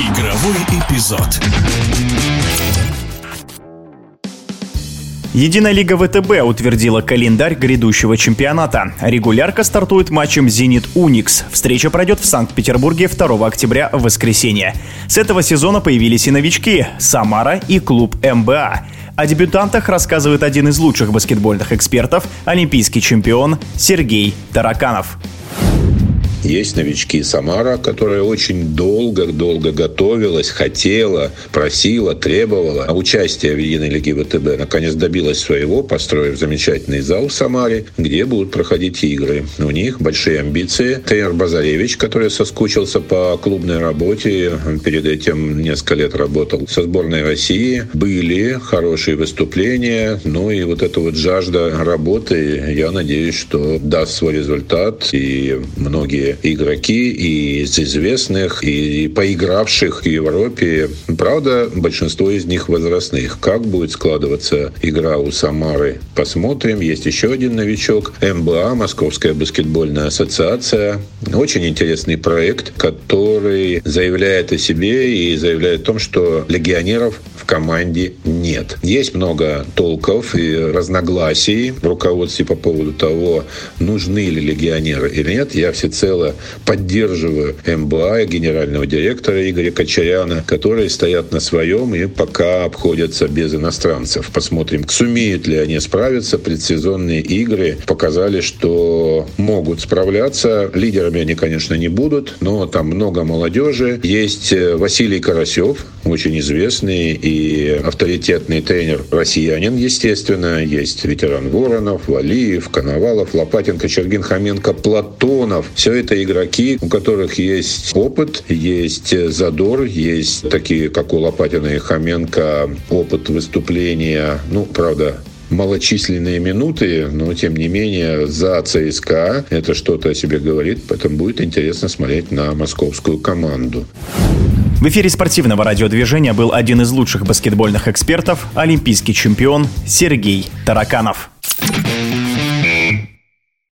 Игровой эпизод. Единая лига ВТБ утвердила календарь грядущего чемпионата. Регулярка стартует матчем «Зенит Уникс». Встреча пройдет в Санкт-Петербурге 2 октября в воскресенье. С этого сезона появились и новички – «Самара» и клуб «МБА». О дебютантах рассказывает один из лучших баскетбольных экспертов – олимпийский чемпион Сергей Тараканов. Есть новички Самара, которая очень долго-долго готовилась, хотела, просила, требовала участия в Единой Лиге ВТБ. Наконец добилась своего, построив замечательный зал в Самаре, где будут проходить игры. У них большие амбиции. Тренер Базаревич, который соскучился по клубной работе, перед этим несколько лет работал со сборной России. Были хорошие выступления, ну и вот эта вот жажда работы, я надеюсь, что даст свой результат. И многие игроки и из известных, и поигравших в Европе. Правда, большинство из них возрастных. Как будет складываться игра у Самары, посмотрим. Есть еще один новичок. МБА, Московская баскетбольная ассоциация. Очень интересный проект, который заявляет о себе и заявляет о том, что легионеров в команде нет. Есть много толков и разногласий в руководстве по поводу того, нужны ли легионеры или нет. Я всецело всецело поддерживаю МБА, генерального директора Игоря Кочаряна, которые стоят на своем и пока обходятся без иностранцев. Посмотрим, сумеют ли они справиться. Предсезонные игры показали, что могут справляться. Лидерами они, конечно, не будут, но там много молодежи. Есть э, Василий Карасев, очень известный и авторитетный тренер россиянин, естественно. Есть ветеран Воронов, Валиев, Коновалов, Лопатенко, Чергин, Хоменко, Платонов. Все это это игроки, у которых есть опыт, есть задор, есть такие, как у Лопатина и Хоменко, опыт выступления, ну, правда, малочисленные минуты, но тем не менее за ЦСКА это что-то о себе говорит, поэтому будет интересно смотреть на московскую команду. В эфире спортивного радиодвижения был один из лучших баскетбольных экспертов, олимпийский чемпион Сергей Тараканов.